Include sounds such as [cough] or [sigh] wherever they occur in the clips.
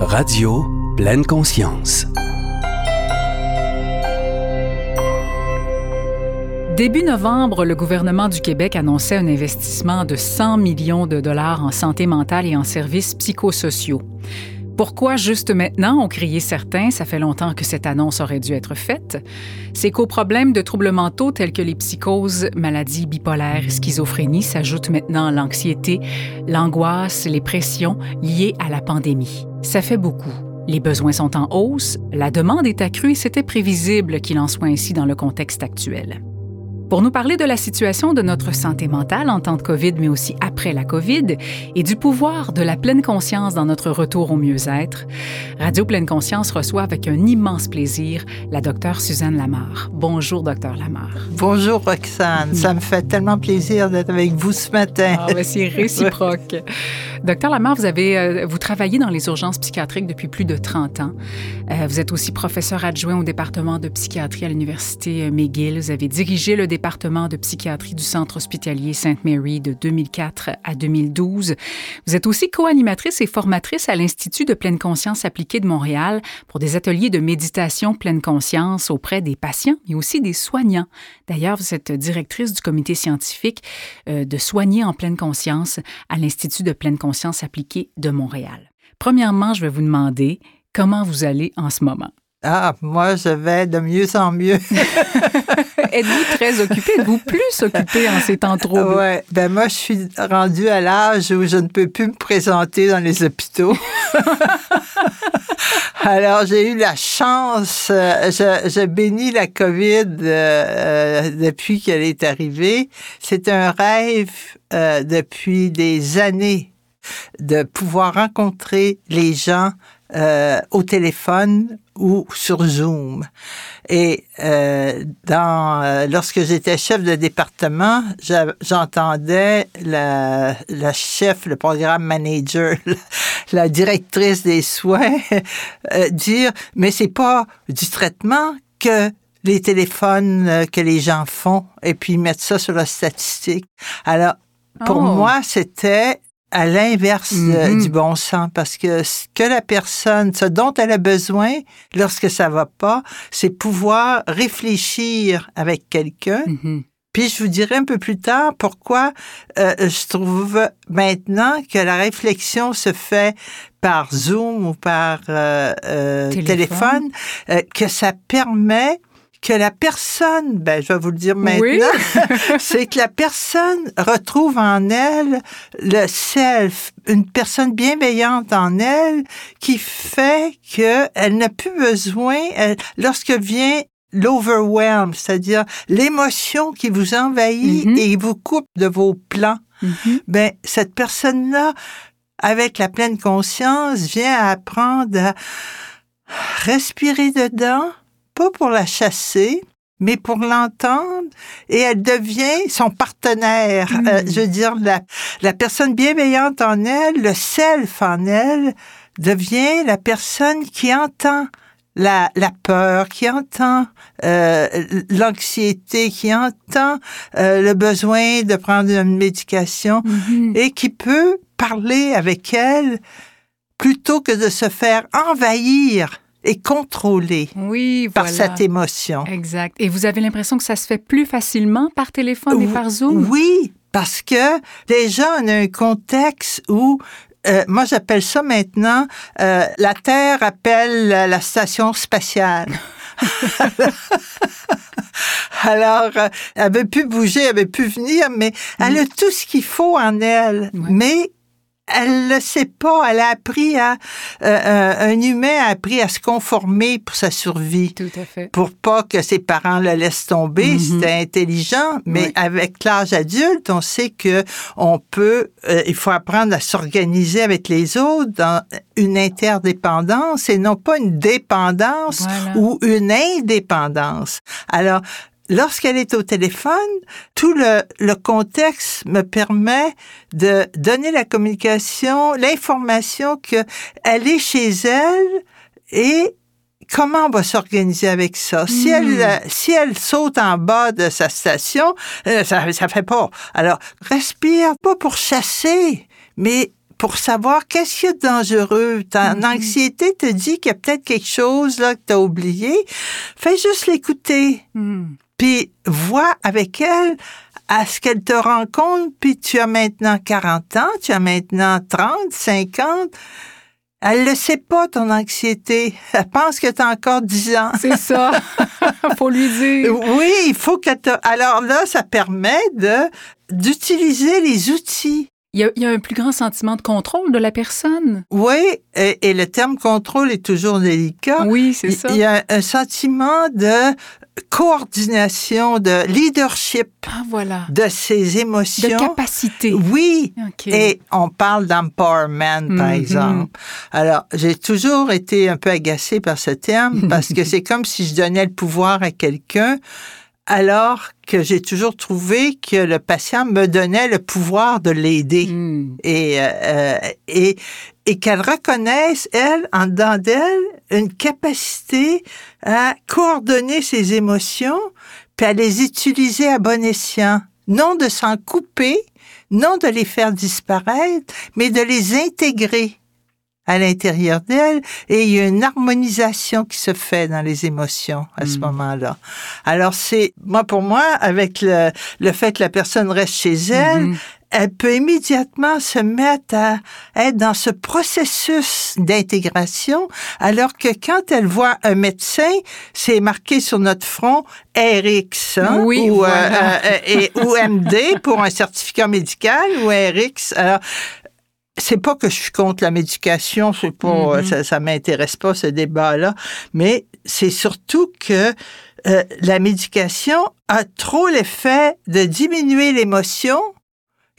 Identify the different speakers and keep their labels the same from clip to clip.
Speaker 1: Radio Pleine Conscience.
Speaker 2: Début novembre, le gouvernement du Québec annonçait un investissement de 100 millions de dollars en santé mentale et en services psychosociaux. Pourquoi juste maintenant, ont crié certains, ça fait longtemps que cette annonce aurait dû être faite, c'est qu'aux problèmes de troubles mentaux tels que les psychoses, maladies bipolaires schizophrénie s'ajoutent maintenant l'anxiété, l'angoisse, les pressions liées à la pandémie. Ça fait beaucoup. Les besoins sont en hausse, la demande est accrue et c'était prévisible qu'il en soit ainsi dans le contexte actuel. Pour nous parler de la situation de notre santé mentale en temps de COVID, mais aussi après la COVID, et du pouvoir de la pleine conscience dans notre retour au mieux-être, Radio Pleine Conscience reçoit avec un immense plaisir la docteure Suzanne Lamar. Bonjour, docteur Lamar.
Speaker 3: Bonjour, Roxane. Ça me fait tellement plaisir d'être avec vous ce matin.
Speaker 2: Ah, ben, c'est réciproque. [laughs] docteur Lamar, vous, avez, euh, vous travaillez dans les urgences psychiatriques depuis plus de 30 ans. Euh, vous êtes aussi professeur adjoint au département de psychiatrie à l'Université euh, McGill. Vous avez dirigé le département de psychiatrie du Centre hospitalier Sainte-Mary de 2004 à 2012. Vous êtes aussi co-animatrice et formatrice à l'Institut de pleine conscience appliquée de Montréal pour des ateliers de méditation pleine conscience auprès des patients, mais aussi des soignants. D'ailleurs, vous êtes directrice du comité scientifique euh, de soigner en pleine conscience à l'Institut de pleine conscience appliquée de Montréal. Premièrement, je vais vous demander comment vous allez en ce moment.
Speaker 3: Ah, moi, je vais de mieux en mieux. [laughs]
Speaker 2: Êtes-vous très occupé? Êtes-vous plus occupé en ces temps troubles?
Speaker 3: Oui. Ben moi, je suis rendue à l'âge où je ne peux plus me présenter dans les hôpitaux. [laughs] Alors, j'ai eu la chance, euh, je, je, bénis la COVID euh, euh, depuis qu'elle est arrivée. C'est un rêve euh, depuis des années de pouvoir rencontrer les gens euh, au téléphone ou sur Zoom. Et euh, dans, euh, lorsque j'étais chef de département, j'entendais la, la, chef, le programme manager, [laughs] la, la directrice des soins [laughs] euh, dire, mais c'est pas du traitement que les téléphones euh, que les gens font et puis mettre ça sur la statistique. Alors, pour oh. moi, c'était à l'inverse mm -hmm. du bon sens parce que ce que la personne, ce dont elle a besoin lorsque ça va pas, c'est pouvoir réfléchir avec quelqu'un. Mm -hmm. Puis je vous dirai un peu plus tard pourquoi euh, je trouve maintenant que la réflexion se fait par Zoom ou par euh, euh, téléphone, téléphone euh, que ça permet que la personne, ben, je vais vous le dire maintenant, oui. [laughs] c'est que la personne retrouve en elle le self, une personne bienveillante en elle qui fait qu'elle n'a plus besoin, elle, lorsque vient l'overwhelm, c'est-à-dire l'émotion qui vous envahit mm -hmm. et vous coupe de vos plans, mm -hmm. ben, cette personne-là, avec la pleine conscience, vient apprendre à respirer dedans, pas pour la chasser, mais pour l'entendre et elle devient son partenaire. Mmh. Euh, je veux dire, la, la personne bienveillante en elle, le self en elle, devient la personne qui entend la, la peur, qui entend euh, l'anxiété, qui entend euh, le besoin de prendre une médication mmh. et qui peut parler avec elle plutôt que de se faire envahir et contrôlé
Speaker 2: oui,
Speaker 3: par cette émotion.
Speaker 2: Exact. Et vous avez l'impression que ça se fait plus facilement par téléphone et par Zoom?
Speaker 3: Oui, parce que déjà, on a un contexte où euh, moi, j'appelle ça maintenant, euh, la Terre appelle la station spatiale. [laughs] Alors, euh, elle veut plus bouger, elle veut plus venir, mais elle a tout ce qu'il faut en elle. Ouais. Mais elle le sait pas. Elle a appris à euh, un humain a appris à se conformer pour sa survie.
Speaker 2: Tout à fait.
Speaker 3: Pour pas que ses parents le laissent tomber. Mm -hmm. C'était intelligent, mais oui. avec l'âge adulte, on sait que on peut. Euh, il faut apprendre à s'organiser avec les autres dans une interdépendance et non pas une dépendance voilà. ou une indépendance. Alors lorsqu'elle est au téléphone, tout le, le, contexte me permet de donner la communication, l'information qu'elle est chez elle et comment on va s'organiser avec ça? Mmh. Si elle, hmm. si elle saute en bas de sa station, euh, ça, ça fait pas. Alors, respire pas pour chasser, mais pour savoir qu'est-ce qu'il y a de dangereux. Ton
Speaker 2: Mhm.
Speaker 3: anxiété te dit qu'il y a peut-être quelque chose là que tu as oublié. Fais juste l'écouter.
Speaker 2: Hmm.
Speaker 3: Puis vois avec elle à ce qu'elle te rend compte, puis tu as maintenant 40 ans, tu as maintenant 30, 50. Elle le sait pas, ton anxiété. Elle pense que tu as encore 10 ans.
Speaker 2: C'est ça. [laughs] Faut lui dire.
Speaker 3: Oui, il faut que tu... Alors là, ça permet de d'utiliser les outils.
Speaker 2: Il y, a, il y a un plus grand sentiment de contrôle de la personne.
Speaker 3: Oui, et, et le terme contrôle est toujours délicat.
Speaker 2: Oui, c'est ça.
Speaker 3: Il y a un sentiment de coordination, de leadership
Speaker 2: Ah, voilà.
Speaker 3: de ses
Speaker 2: De
Speaker 3: émotions.
Speaker 2: capacité.
Speaker 3: Oui. Et on parle d'empowerment, par
Speaker 2: Mhm.
Speaker 3: exemple. Alors, j'ai toujours été un peu agacée par ce terme [laughs] parce que c'est comme si je donnais le pouvoir à quelqu'un alors que j'ai toujours trouvé que le patient me donnait le pouvoir de l'aider.
Speaker 2: Hmm.
Speaker 3: Et, euh, euh, et, et qu'elle reconnaisse, elle, en dedans d'elle, une capacité à coordonner ses émotions, puis à les utiliser à bon escient. Non de s'en couper, non de les faire disparaître, mais de les intégrer à l'intérieur d'elle et il y a une harmonisation qui se fait dans les émotions à ce
Speaker 2: Mm.
Speaker 3: moment-là. Alors c'est moi pour moi avec le, le fait que la personne reste chez elle,
Speaker 2: Mhm.
Speaker 3: elle peut immédiatement se mettre à être dans ce processus d'intégration, alors que quand elle voit un médecin, c'est marqué sur notre front RX hein,
Speaker 2: Oui,
Speaker 3: ou,
Speaker 2: voilà.
Speaker 3: euh, euh, et, ou MD pour un certificat médical ou RX. Alors, c'est pas que je suis contre la médication, c'est pas,
Speaker 2: Mhm.
Speaker 3: ça, ça m'intéresse pas ce débat-là, mais c'est surtout que euh, la médication a trop l'effet de diminuer l'émotion,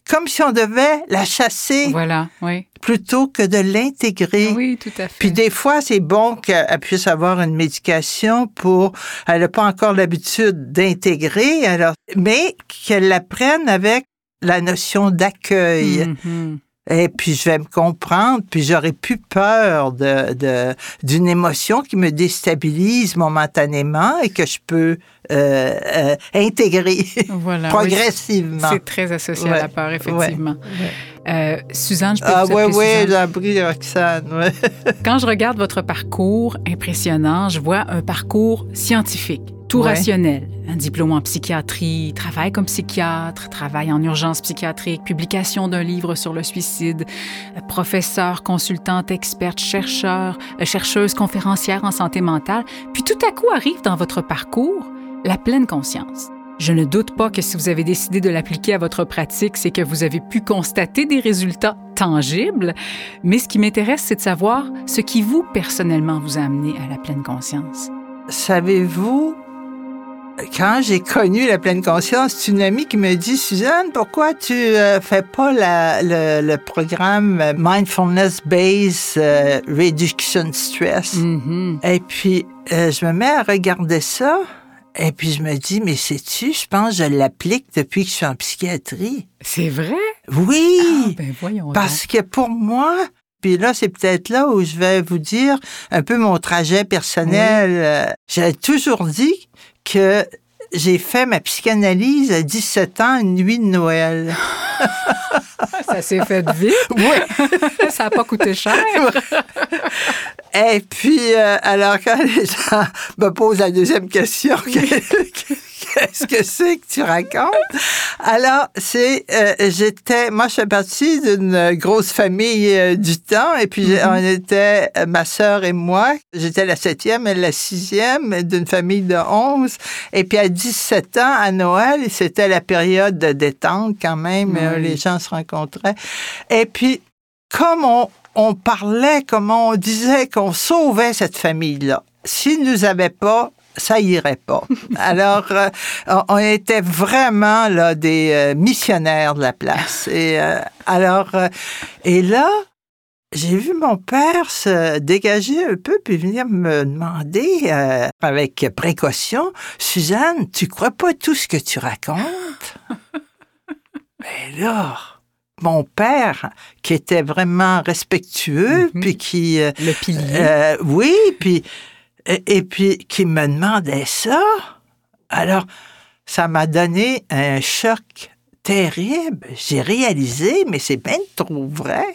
Speaker 3: comme si on devait la chasser
Speaker 2: Voilà, oui.
Speaker 3: plutôt que de l'intégrer.
Speaker 2: Oui, tout à fait.
Speaker 3: Puis des fois, c'est bon qu'elle puisse avoir une médication pour... Elle n'a pas encore l'habitude d'intégrer, alors, mais qu'elle la prenne avec la notion d'accueil.
Speaker 2: Mhm.
Speaker 3: Et puis je vais me comprendre, puis j'aurais plus peur de de- d'une émotion qui me déstabilise momentanément et que je peux euh, euh, intégrer [laughs]
Speaker 2: Voilà. oui,
Speaker 3: progressivement.
Speaker 2: C'est très associé à
Speaker 3: Ouais,
Speaker 2: la peur, effectivement. Euh, Suzanne, je peux
Speaker 3: Ah
Speaker 2: vous
Speaker 3: ouais, ouais,
Speaker 2: Suzanne?
Speaker 3: j'ai Roxane. ouais.
Speaker 2: Quand je regarde votre parcours impressionnant, je vois un parcours scientifique, tout
Speaker 3: Ouais.
Speaker 2: rationnel. Un diplôme en psychiatrie, travail comme psychiatre, travail en urgence psychiatrique, publication d'un livre sur le suicide, euh, professeur, consultante, experte, chercheur, euh, chercheuse, conférencière en santé mentale. Puis tout à coup arrive dans votre parcours la pleine conscience. Je ne doute pas que si vous avez décidé de l'appliquer à votre pratique, c'est que vous avez pu constater des résultats tangibles. Mais ce qui m'intéresse, c'est de savoir ce qui vous, personnellement, vous a amené à la pleine conscience.
Speaker 3: Savez-vous, quand j'ai connu la pleine conscience, c'est une amie qui me dit Suzanne, pourquoi tu euh, fais pas la- le, le programme Mindfulness Based euh, Reduction Stress?
Speaker 2: Mhm.
Speaker 3: Et puis, euh, je me mets à regarder ça. Et puis, je me dis, mais sais-tu, je pense que je l'applique depuis que je suis en psychiatrie.
Speaker 2: C'est vrai?
Speaker 3: Oui!
Speaker 2: Ah, ben voyons
Speaker 3: Parce que pour moi, puis là, c'est peut-être là où je vais vous dire un peu mon trajet personnel. J'ai toujours dit que j'ai fait ma psychanalyse à 17 ans, une nuit de Noël. [laughs]
Speaker 2: Ça s'est fait vite. [laughs]
Speaker 3: Oui. [laughs]
Speaker 2: ça n'a pas coûté cher.
Speaker 3: Et puis, euh, alors, quand les gens me posent la deuxième question, qu'est-ce que c'est que tu racontes? Alors, c'est, euh, j'étais, moi, je fais partie d'une grosse famille euh, du temps, et puis
Speaker 2: Mhm.
Speaker 3: on était, ma sœur et moi, j'étais la septième, elle la sixième d'une famille de onze, et puis à 17 ans, à Noël, c'était la période de détente quand même, les gens se rencontraient. Et puis, comme on, on parlait, comme on disait qu'on sauvait cette famille-là? S'ils ne nous avaient pas, ça irait pas. [laughs] Alors, euh, on- était vraiment là des euh, missionnaires de la place. Et euh, alors, et là, j'ai vu mon père se dégager un peu puis venir me demander avec précaution, Suzanne, tu crois pas tout ce que tu racontes? [laughs] Mais là, mon père, qui était vraiment respectueux,
Speaker 2: Mhm.
Speaker 3: puis qui, euh,
Speaker 2: Le pilier.
Speaker 3: euh, oui, puis et, et puis qui me demandait ça. Alors, ça m'a donné un choc terrible. J'ai réalisé, mais c'est bien trop vrai.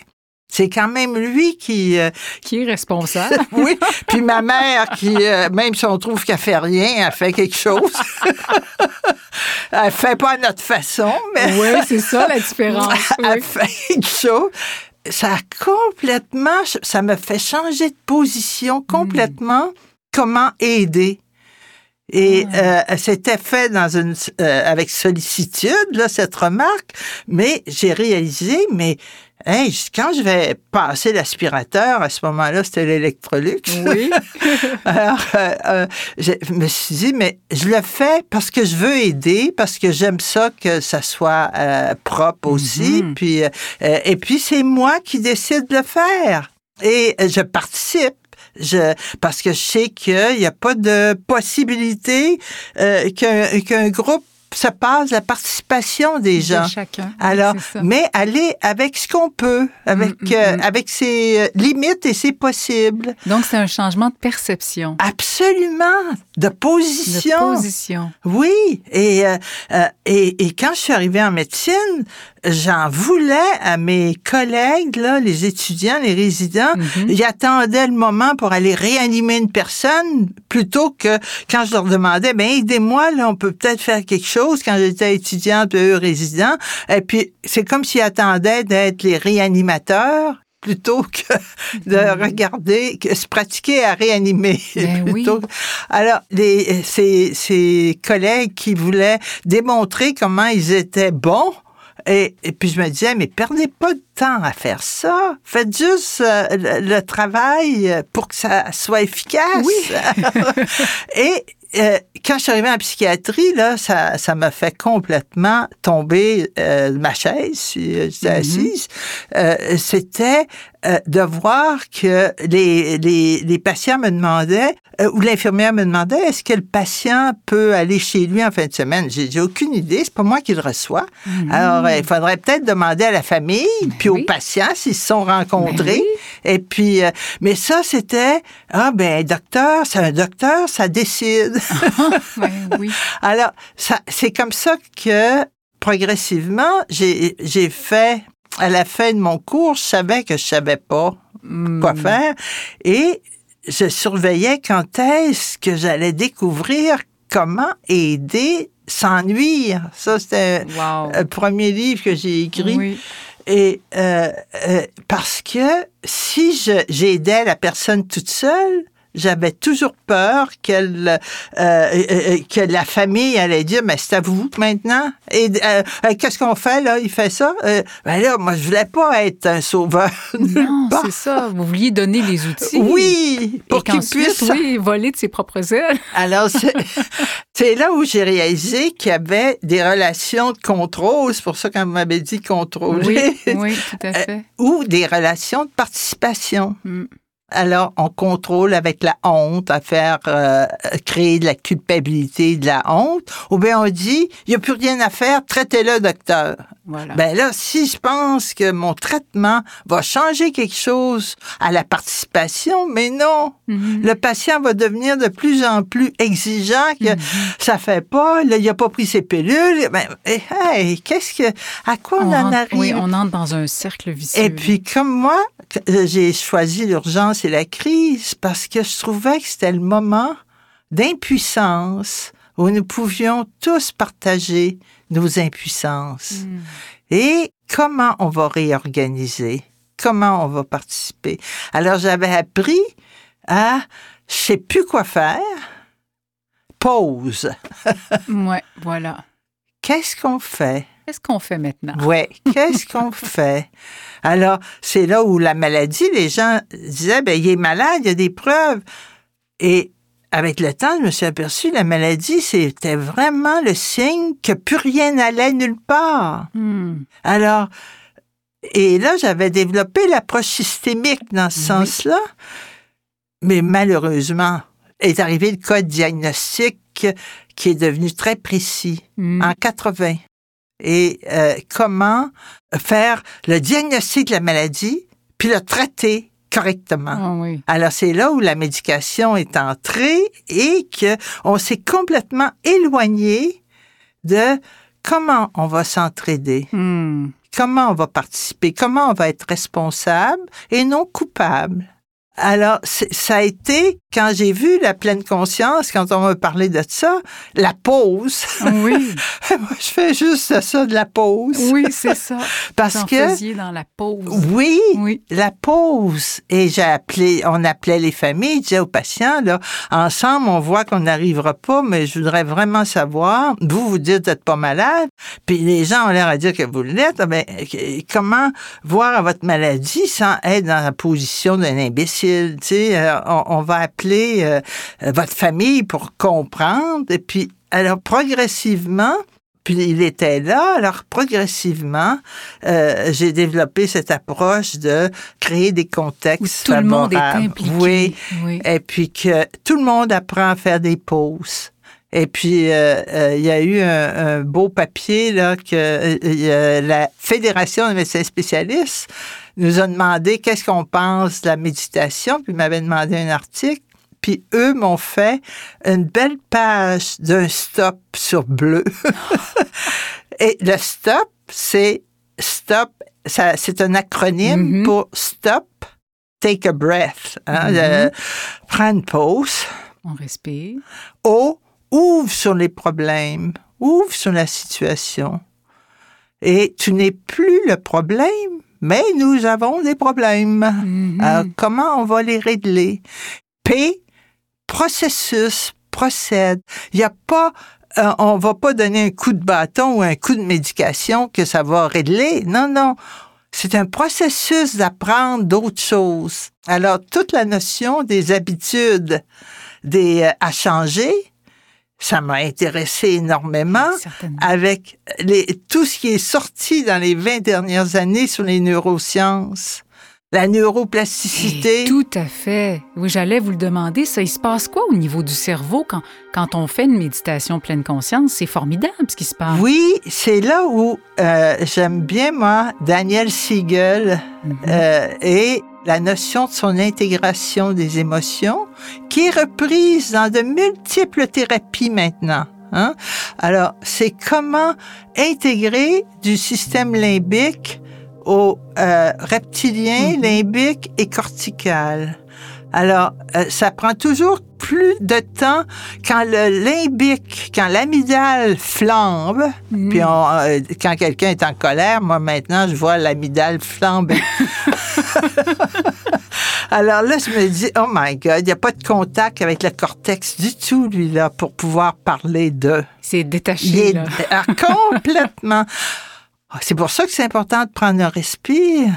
Speaker 3: C'est quand même lui qui... euh,
Speaker 2: Qui est responsable? [laughs]
Speaker 3: oui, puis ma mère qui, euh, même si on trouve qu'elle fait rien, elle fait quelque chose. [laughs] elle fait pas à notre façon, mais
Speaker 2: oui, c'est ça la différence. [laughs]
Speaker 3: elle fait quelque chose. Ça a complètement, ça me fait changer de position complètement. Comment aider? Et euh, c'était fait dans une euh, avec sollicitude là cette remarque, mais j'ai réalisé mais hey, quand je vais passer l'aspirateur à ce moment-là c'était l'Electrolux.
Speaker 2: Oui. [laughs]
Speaker 3: Alors euh, euh, je me suis dit mais je le fais parce que je veux aider parce que j'aime ça que ça soit euh, propre aussi
Speaker 2: Mhm.
Speaker 3: puis euh, euh, et puis c'est moi qui décide de le faire et je participe je, parce que je sais qu'il n'y a pas de possibilité euh, qu'un qu'un groupe se passe la participation des
Speaker 2: De
Speaker 3: gens.
Speaker 2: chacun.
Speaker 3: Alors,
Speaker 2: ça.
Speaker 3: mais aller avec ce qu'on peut, avec,
Speaker 2: Mm, mm,
Speaker 3: euh,
Speaker 2: mm.
Speaker 3: avec ses euh, limites et ses possibles.
Speaker 2: Donc, c'est un changement de perception,
Speaker 3: Absolument, de
Speaker 2: de
Speaker 3: position.
Speaker 2: position.
Speaker 3: Oui, et, euh, euh, et, et quand je suis arrivée en médecine, j'en voulais à mes collègues, là, les étudiants, les résidents.
Speaker 2: Mhm.
Speaker 3: Ils attendaient le moment pour aller réanimer une personne plutôt que quand je leur demandais, ben aidez-moi, là, on peut peut-être faire quelque chose quand j'étais étudiante, eux résidents. Et puis, c'est comme s'ils attendaient d'être les réanimateurs plutôt que [laughs] de regarder, que se pratiquer à réanimer.
Speaker 2: Ben oui. [laughs]
Speaker 3: plutôt que- Alors, les, ces, ces collègues qui voulaient démontrer comment ils étaient bons, et, et puis je me disais, mais perdez pas de temps à faire ça. Faites juste euh, le, le travail pour que ça soit efficace. [laughs] et euh, quand je suis arrivée en psychiatrie, là, ça, ça m'a fait complètement tomber euh, ma chaise, si euh, j'étais
Speaker 2: Mhm.
Speaker 3: assise. Euh, C'était euh, de voir que les, les, les patients me demandaient, ou l'infirmière me demandait, est-ce que le patient peut aller chez lui en fin de semaine? J'ai j'ai aucune idée, c'est pas moi qui le reçois. Alors, euh, il faudrait peut-être demander à la famille, puis
Speaker 2: oui.
Speaker 3: aux patients s'ils se sont rencontrés.
Speaker 2: Ben
Speaker 3: Et puis, euh, mais ça, c'était, ah ben, docteur, c'est un docteur, ça décide. [laughs]
Speaker 2: Ben oui.
Speaker 3: Alors, ça, c'est comme ça que progressivement, j'ai j'ai fait, à la fin de mon cours, je savais que je savais pas
Speaker 2: Hmm.
Speaker 3: quoi faire et je surveillais quand est-ce que j'allais découvrir comment aider sans nuire. Ça, c'était
Speaker 2: Wow.
Speaker 3: le premier livre que j'ai écrit.
Speaker 2: Oui.
Speaker 3: Et euh, euh, parce que si je- j'aidais la personne toute seule, j'avais toujours peur qu'elle, euh, euh, euh, que la famille allait dire, mais c'est à vous maintenant? Et euh, euh, qu'est-ce qu'on fait là? Il fait ça? Euh, ben là, moi, je voulais pas être un sauveur. [laughs]
Speaker 2: Non, c'est ça. Vous vouliez donner les outils.
Speaker 3: Oui, pour qu'il puisse.
Speaker 2: oui, voler de ses propres ailes. [laughs]
Speaker 3: Alors, c'est c'est là où j'ai réalisé qu'il y avait des relations de contrôle. C'est pour ça qu'on m'avait dit contrôler.
Speaker 2: Oui, oui, [laughs] tout à fait.
Speaker 3: Ou des relations de participation.
Speaker 2: Mm.
Speaker 3: Alors, on contrôle avec la honte à faire euh, créer de la culpabilité, de la honte. Ou bien on dit, il n'y a plus rien à faire, traitez-le, docteur.
Speaker 2: Voilà.
Speaker 3: Ben là, si je pense que mon traitement va changer quelque chose à la participation, mais non.
Speaker 2: Mhm.
Speaker 3: Le patient va devenir de plus en plus exigeant que
Speaker 2: Mhm.
Speaker 3: ça fait pas, là, il a pas pris ses pilules. Ben, eh, hey, qu'est-ce que, à quoi on,
Speaker 2: on,
Speaker 3: en
Speaker 2: rentre,
Speaker 3: arrive?
Speaker 2: oui, on entre dans un cercle vicieux.
Speaker 3: Et puis, comme moi, euh, j'ai choisi l'urgence et la crise parce que je trouvais que c'était le moment d'impuissance où nous pouvions tous partager nos impuissances.
Speaker 2: Mm.
Speaker 3: Et comment on va réorganiser? Comment on va participer? Alors, j'avais appris à je sais plus quoi faire. Pause. [laughs]
Speaker 2: Ouais, voilà.
Speaker 3: Qu'est-ce qu'on fait?
Speaker 2: Qu'est-ce qu'on fait maintenant?
Speaker 3: Ouais, [laughs] qu'est-ce qu'on fait? Alors, c'est là où la maladie, les gens disaient, ben, il est malade, il y a des preuves. Et avec le temps, je me suis aperçu, la maladie, c'était vraiment le signe que plus rien n'allait nulle part.
Speaker 2: Hmm.
Speaker 3: Alors, et là, j'avais développé l'approche systémique dans ce
Speaker 2: Oui.
Speaker 3: sens-là, mais malheureusement, est arrivé le code diagnostic qui est devenu très précis
Speaker 2: Hmm.
Speaker 3: en 80. Et euh, comment faire le diagnostic de la maladie, puis le traiter correctement.
Speaker 2: Ah oui.
Speaker 3: Alors c'est là où la médication est entrée et que on s'est complètement éloigné de comment on va s'entraider,
Speaker 2: Hmm.
Speaker 3: comment on va participer, comment on va être responsable et non coupable? Alors, ça a été, quand j'ai vu la pleine conscience, quand on m'a parlé de ça, la pause.
Speaker 2: Oui. [laughs]
Speaker 3: Moi, je fais juste ça, de la pause.
Speaker 2: Oui, c'est ça. [laughs]
Speaker 3: Parce que.
Speaker 2: dans la pause.
Speaker 3: Oui, oui, la pause. Et j'ai appelé, on appelait les familles, je disais aux patients, là, ensemble, on voit qu'on n'arrivera pas, mais je voudrais vraiment savoir, vous, vous dites d'être pas malade, puis les gens ont l'air à dire que vous l'êtes, mais comment voir votre maladie sans être dans la position d'un imbécile? Euh, on, va appeler euh, votre famille pour comprendre. Et puis, alors, progressivement, puis il était là. Alors, progressivement, euh, j'ai développé cette approche de créer des contextes
Speaker 2: Où tout le monde est impliqué.
Speaker 3: Oui. Et puis que tout le monde apprend à faire des pauses. Et puis, il y a eu un, beau papier là, que la Fédération des médecins spécialistes nous a demandé qu'est-ce qu'on pense de la méditation, puis m'avait demandé un article. Puis eux m'ont fait une belle page d'un stop sur bleu. [laughs] Et le stop, c'est stop, c'est un acronyme mm-hmm. pour stop, take a breath. Hein, mm-hmm. prends une pause.
Speaker 2: On respire.
Speaker 3: O, ouvre sur les problèmes, ouvre sur la situation. Et tu n'es plus le problème, mais nous avons des problèmes. Mm-hmm. Alors, comment on va les régler? P, processus, procède. Il n'y a pas euh, on va pas donner un coup de bâton ou un coup de médication que ça va régler. Non, non. C'est un processus d'apprendre d'autres choses. Alors, toute la notion des habitudes des, euh, a changé ça m'a intéressé énormément avec les, tout ce qui est sorti dans les 20 dernières années sur les neurosciences. La neuroplasticité.
Speaker 2: tout à fait. Oui, j'allais vous le demander. Ça, il se passe quoi au niveau du cerveau quand, quand on fait une méditation pleine conscience? C'est formidable ce qui se passe.
Speaker 3: Oui, c'est là où euh, j'aime bien, moi, Daniel Siegel mm-hmm. euh, et la notion de son intégration des émotions, qui est reprise dans de multiples thérapies maintenant. Hein? Alors, c'est comment intégrer du système limbique au euh, reptilien, mm-hmm. limbique et cortical. Alors, euh, ça prend toujours plus de temps quand le limbique, quand l'amygdale flambe, mm-hmm. puis euh, quand quelqu'un est en colère, moi maintenant, je vois l'amygdale flamber. [laughs] Alors là, je me dis, oh my God, il n'y a pas de contact avec le cortex du tout, lui, là, pour pouvoir parler de.
Speaker 2: C'est détaché. là.
Speaker 3: Ah, complètement. [laughs] Ah, c'est pour ça que c'est important de prendre un respire.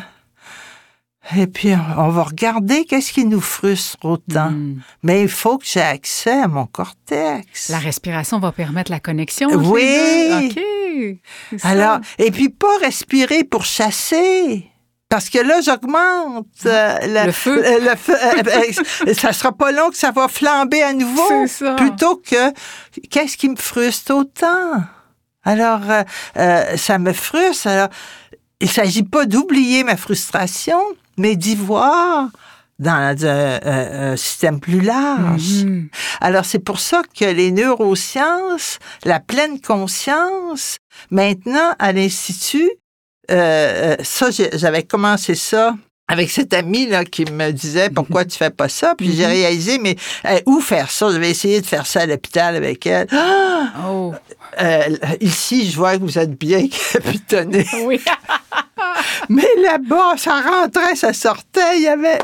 Speaker 3: Et puis, on va regarder qu'est-ce qui nous frustre autant. Hmm. Mais il faut que j'ai accès à mon cortex.
Speaker 2: La respiration va permettre la connexion.
Speaker 3: Oui. OK. Alors, et puis pas respirer pour chasser. Parce que là, j'augmente
Speaker 2: euh, le feu.
Speaker 3: le feu euh, euh, [laughs] ça sera pas long que ça va flamber à nouveau.
Speaker 2: Ça.
Speaker 3: Plutôt que qu'est-ce qui me frustre autant? Alors, ça me frustre. Alors, il s'agit pas d'oublier ma frustration, mais d'y voir dans un, système plus large. Mm-hmm. Alors, c'est pour ça que les neurosciences, la pleine conscience, maintenant, à l'Institut, euh, euh, ça, j'avais commencé ça avec cet ami là qui me disait pourquoi tu fais pas ça? Puis j'ai mhm. réalisé mais euh, où faire ça? Je vais essayer de faire ça à l'hôpital avec elle oh. ici je vois que vous êtes bien [laughs] capitonné
Speaker 2: oui
Speaker 3: mais là-bas ça rentrait ça sortait il y avait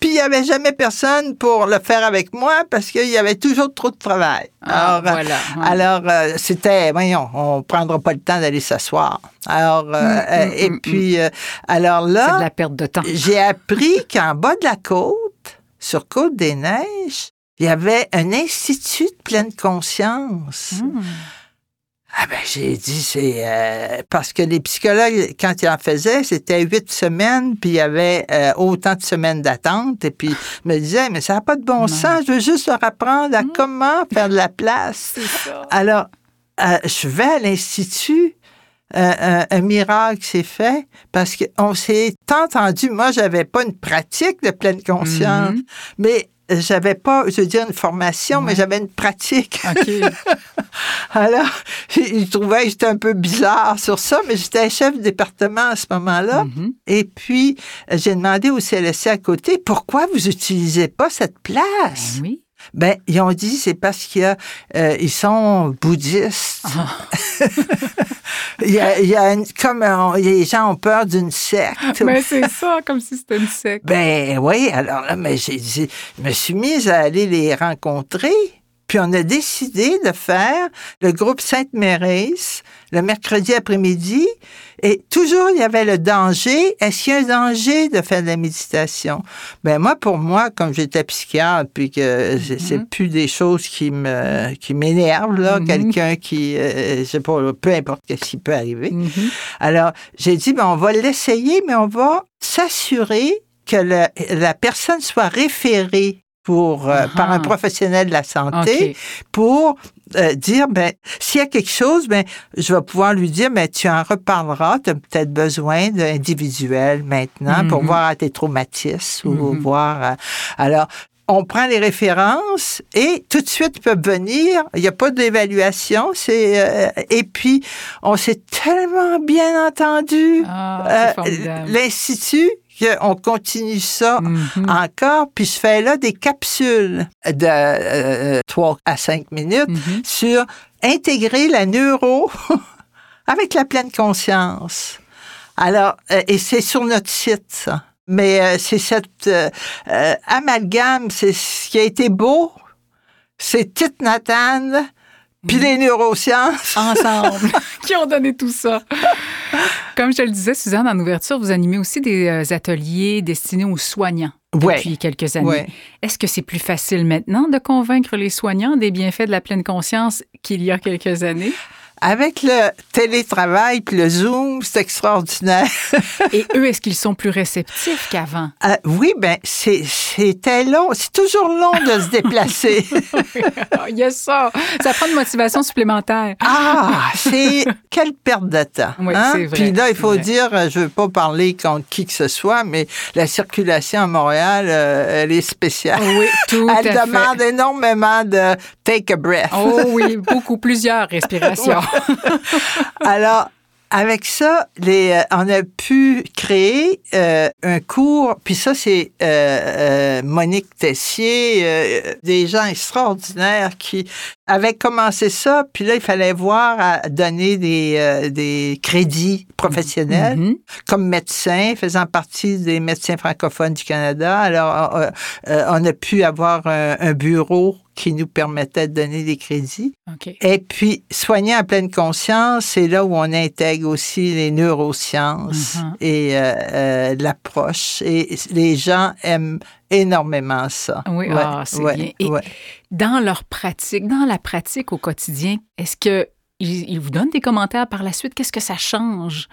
Speaker 3: puis il y avait jamais personne pour le faire avec moi parce qu'il y avait toujours trop de travail
Speaker 2: ah, alors voilà.
Speaker 3: alors c'était voyons on prendra pas le temps d'aller s'asseoir alors, euh, euh, mm, et mm, puis, euh, alors là.
Speaker 2: C'est de la perte de temps.
Speaker 3: J'ai appris qu'en bas de la côte, sur Côte des Neiges, il y avait un institut de pleine conscience. Ah ben j'ai dit c'est parce que les psychologues quand ils en faisaient c'était huit semaines puis il y avait autant de semaines d'attente et puis ils me disaient mais ça n'a pas de bon sens je veux juste leur apprendre à comment faire de la place.
Speaker 2: Ça.
Speaker 3: Alors je vais à l'institut un, miracle s'est fait parce qu'on s'est entendu. Moi, j'avais pas une pratique de pleine conscience, mhm. mais j'avais pas, je veux dire, une formation, mais j'avais une pratique. [laughs] Alors, il trouvait que j'étais un peu bizarre sur ça, mais j'étais chef de département à ce moment-là.
Speaker 2: Mhm.
Speaker 3: Et puis, j'ai demandé au CLSC à côté, pourquoi vous n'utilisez pas cette place?
Speaker 2: Ben oui.
Speaker 3: Ben, ils ont dit, c'est parce qu'il y a, euh, ils sont bouddhistes.
Speaker 2: Ah. [laughs]
Speaker 3: il y a, il y a une- comme les gens ont peur d'une secte.
Speaker 2: Mais c'est ça, comme si c'était une secte.
Speaker 3: Ben oui, alors là, mais j'ai je me suis mise à aller les rencontrer. Puis on a décidé de faire le groupe Sainte-Mérès le mercredi après-midi. Et toujours, il y avait le danger. Est-ce qu'il y a un danger de faire de la méditation? Ben moi, pour moi, comme j'étais psychiatre, puis que c'est- c'est plus des choses qui me qui m'énervent, là,
Speaker 2: Mhm.
Speaker 3: quelqu'un qui, euh, je sais pas, peu importe ce qui peut arriver.
Speaker 2: Mhm.
Speaker 3: Alors, j'ai dit, ben, on va l'essayer, mais on va s'assurer que le- la personne soit référée pour, euh, par un professionnel de la santé pour euh, dire, ben, s'il y a quelque chose, ben, je vais pouvoir lui dire, ben, tu en reparleras, tu as peut-être besoin d'individuel maintenant pour
Speaker 2: Mhm.
Speaker 3: voir à tes traumatismes ou
Speaker 2: Mhm.
Speaker 3: voir. à- alors, on prend les références et tout de suite ils peuvent venir. Il n'y a pas d'évaluation. C'est euh, et puis on s'est tellement bien entendu.
Speaker 2: Ah,
Speaker 3: Euh. L'institut, on continue ça
Speaker 2: Mhm.
Speaker 3: encore, puis je fais là des capsules de euh, 3 à 5 minutes
Speaker 2: Mhm.
Speaker 3: sur intégrer la neuro [laughs] avec la pleine conscience. Alors, euh, et c'est sur notre site, ça. Mais euh, c'est cette euh, euh, amalgame, c'est ce qui a été beau, c'est Tite Nathan, puis les neurosciences.
Speaker 2: ensemble [laughs] qui ont donné tout ça. Comme je te le disais, Suzanne, en ouverture, vous animez aussi des euh, ateliers destinés aux soignants
Speaker 3: Ouais.
Speaker 2: depuis quelques années.
Speaker 3: Ouais.
Speaker 2: Est-ce que c'est plus facile maintenant de convaincre les soignants des bienfaits de la pleine conscience qu'il y a quelques années?
Speaker 3: Avec le télétravail puis le Zoom, c'est extraordinaire. [laughs]
Speaker 2: Et eux, est-ce qu'ils sont plus réceptifs qu'avant?
Speaker 3: Euh, oui, ben c'est- c'était long. C'est toujours long de se déplacer.
Speaker 2: Il y a ça. Ça prend une motivation supplémentaire.
Speaker 3: Ah, c'est quelle perte de temps.
Speaker 2: Oui,
Speaker 3: hein?
Speaker 2: c'est vrai,
Speaker 3: Puis là, il faut
Speaker 2: vrai.
Speaker 3: dire, je veux pas parler contre qui que ce soit, mais la circulation à Montréal, euh, elle est spéciale.
Speaker 2: Oui, tout
Speaker 3: Elle
Speaker 2: à
Speaker 3: demande
Speaker 2: fait.
Speaker 3: énormément de take a breath.
Speaker 2: Oh oui, beaucoup, plusieurs respirations. [laughs] [laughs]
Speaker 3: Alors, avec ça, euh, on a pu créer euh, un cours, puis ça, c'est euh, euh, Monique Tessier, des gens extraordinaires qui avaient commencé ça, puis là, il fallait voir à donner des, euh, des crédits professionnels
Speaker 2: Mhm.
Speaker 3: comme médecin, faisant partie des médecins francophones du Canada. Alors, euh, euh, on a pu avoir un, un bureau qui nous permettait de donner des crédits.
Speaker 2: OK.
Speaker 3: Et puis, soigner en pleine conscience, c'est là où on intègre aussi les neurosciences
Speaker 2: Mhm.
Speaker 3: et euh, euh, l'approche. Et les gens aiment énormément ça.
Speaker 2: Oui,
Speaker 3: Ouais,
Speaker 2: ah, c'est
Speaker 3: ouais,
Speaker 2: bien. Et
Speaker 3: ouais.
Speaker 2: dans leur pratique, dans la pratique au quotidien, est-ce que ils, ils vous donnent des commentaires par la suite? Qu'est-ce que ça change